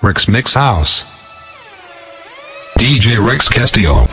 Rick's Mix House. DJ Rex Castillo.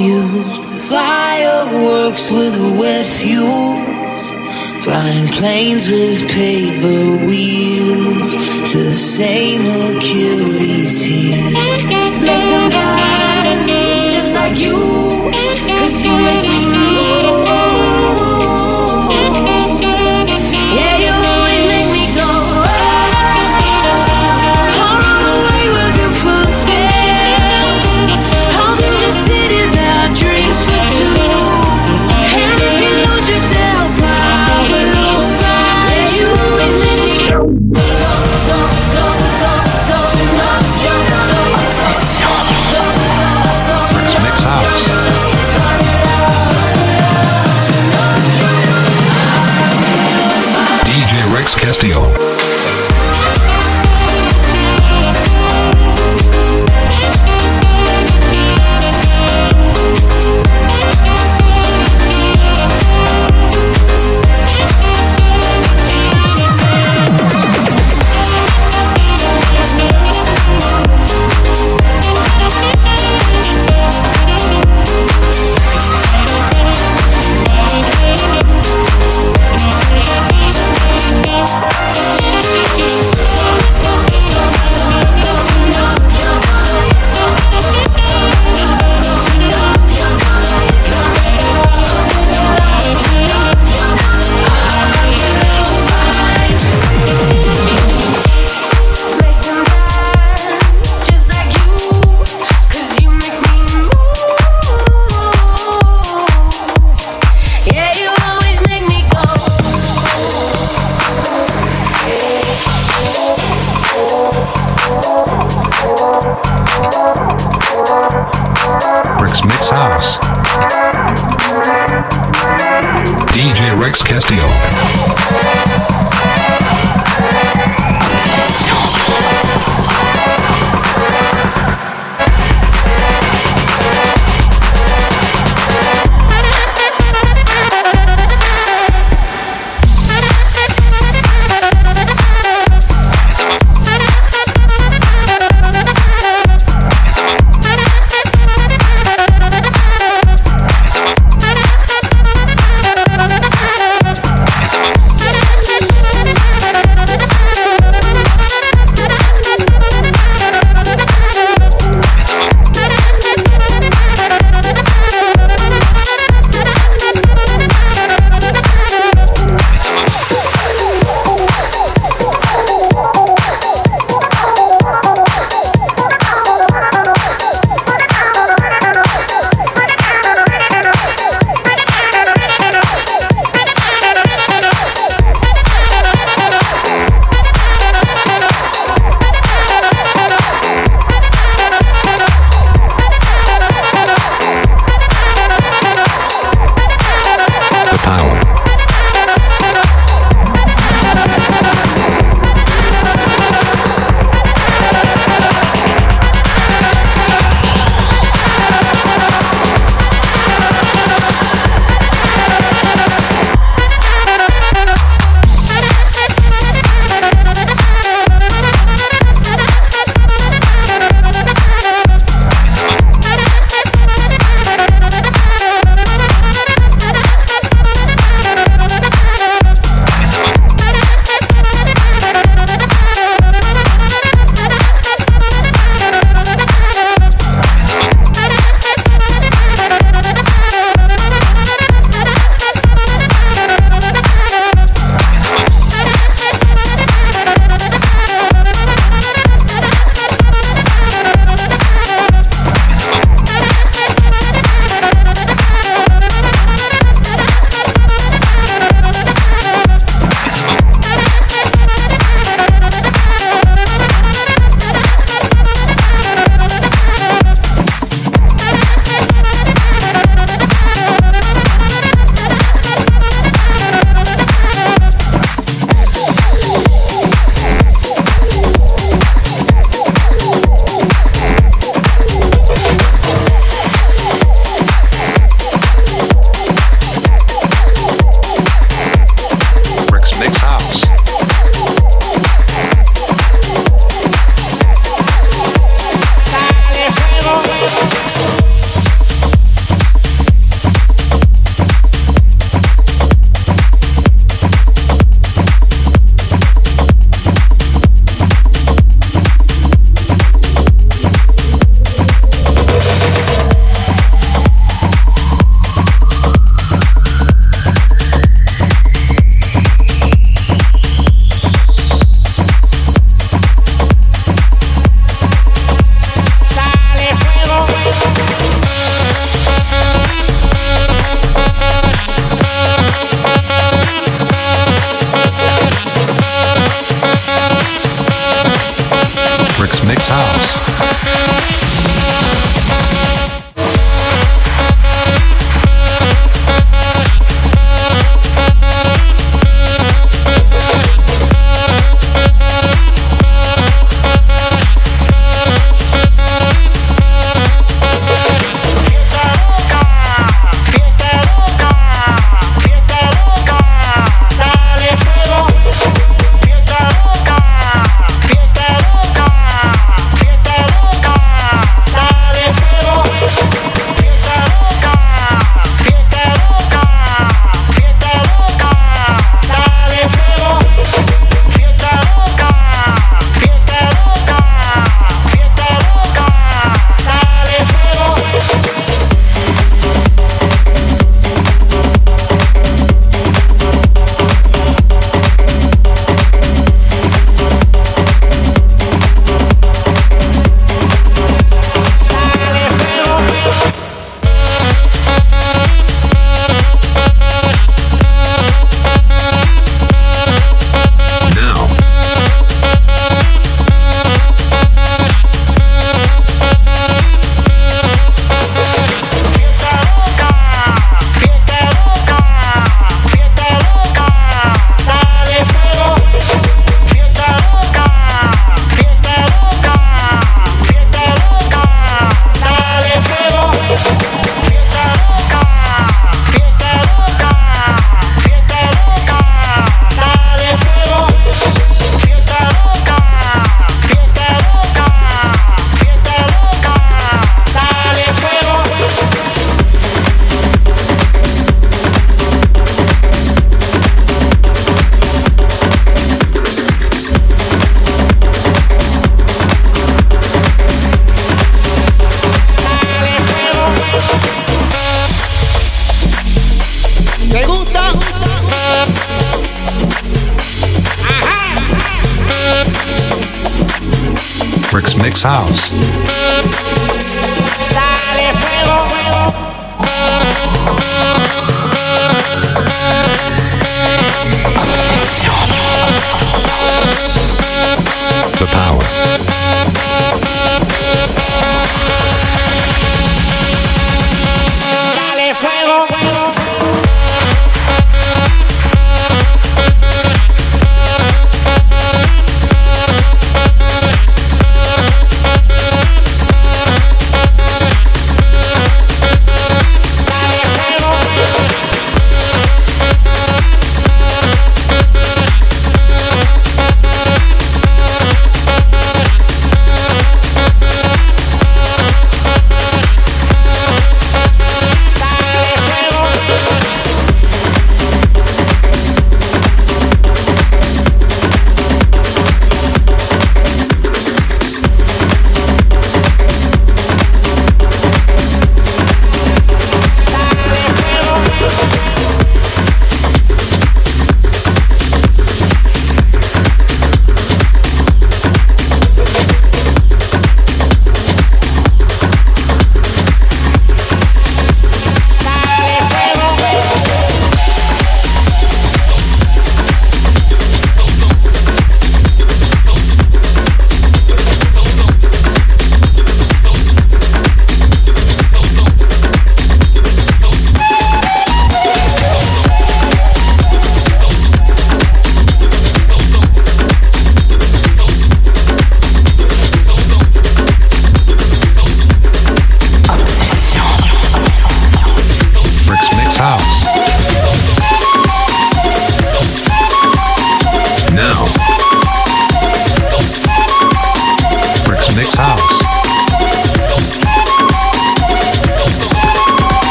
confused. Fireworks with wet fuels, flying planes with paper wheels to the same Achilles heel. Make them die, just like you, cause you make Castillo.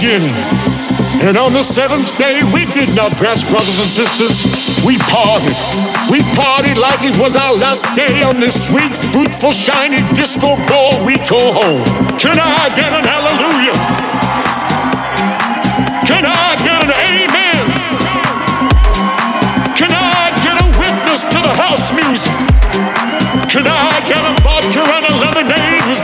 Beginning. And on the seventh day, we did not rest, brothers and sisters. We partied. We partied like it was our last day on this sweet, fruitful, shiny disco ball. We go home. Can I get an hallelujah? Can I get an amen? Can I get a witness to the house music? Can I get a vodka and a lemonade with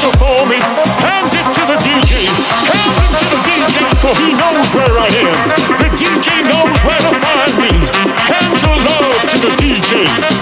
special for me, hand it to the DJ. Hand it to the DJ, for he knows where I am. The DJ knows where to find me. Hand your love to the DJ.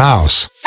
House.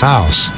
House.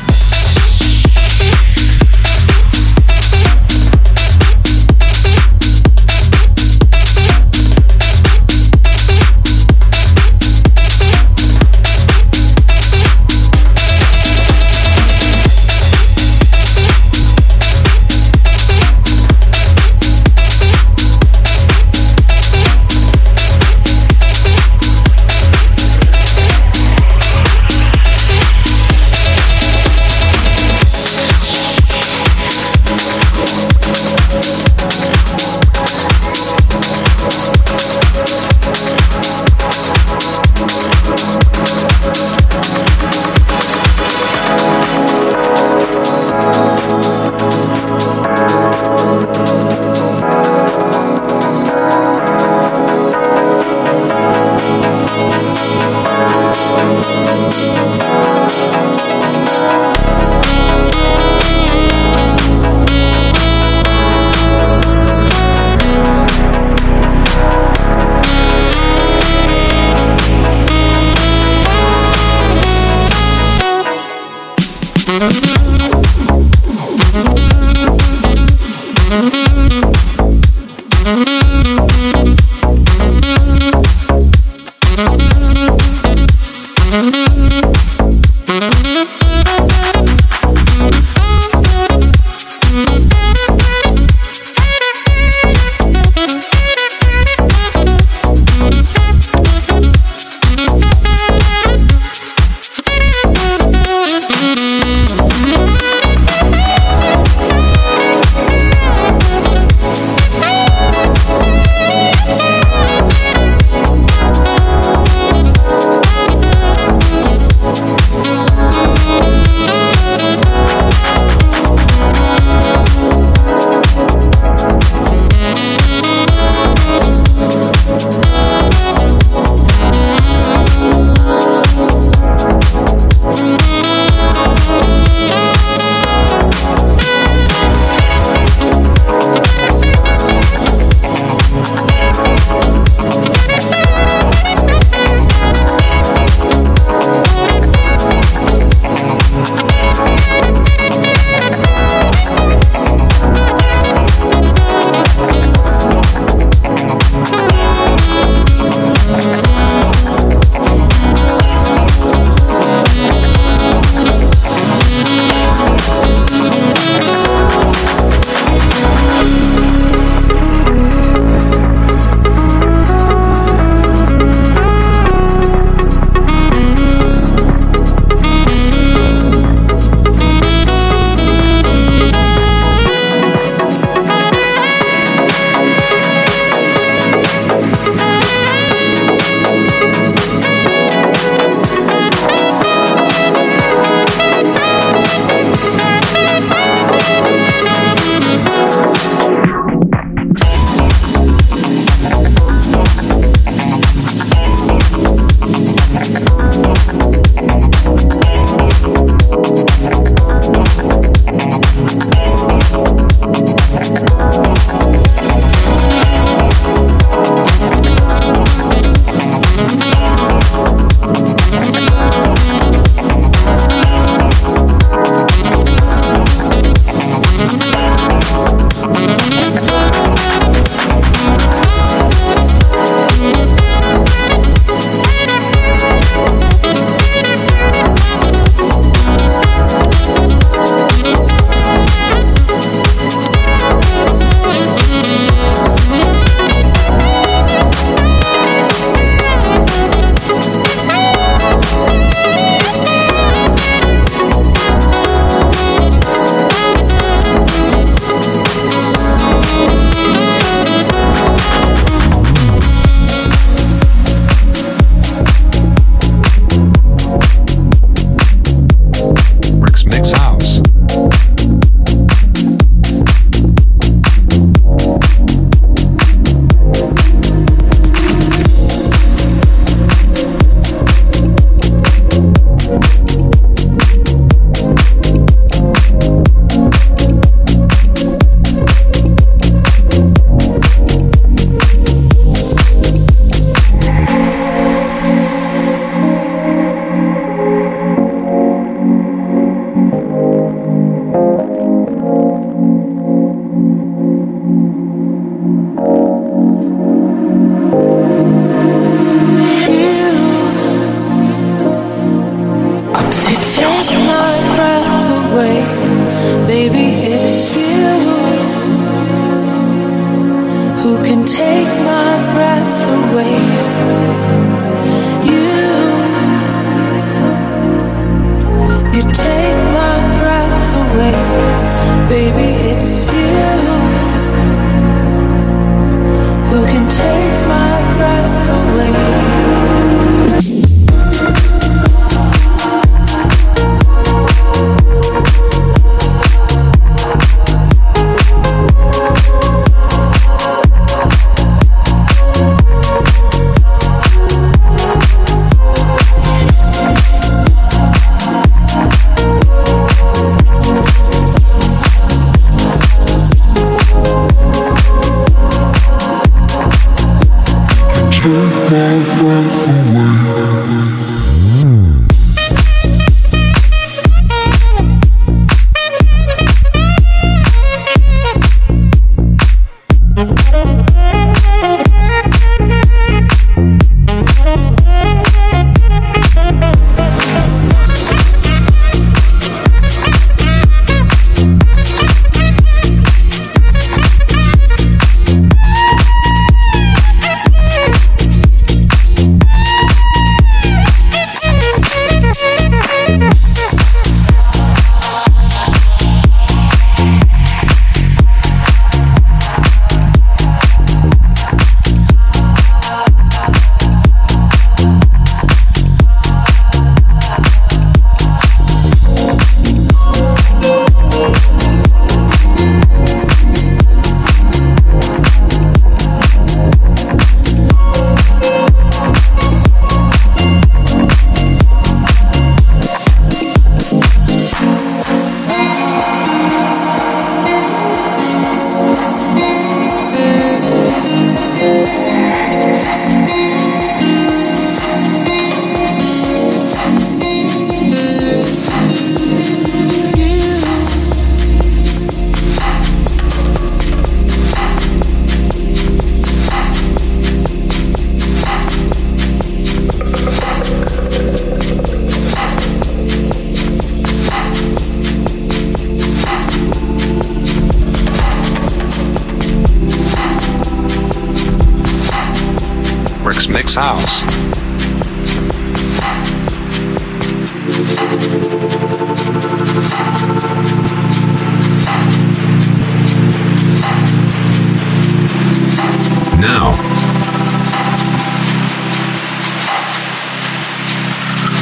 Now.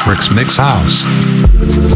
Rick's Mix House.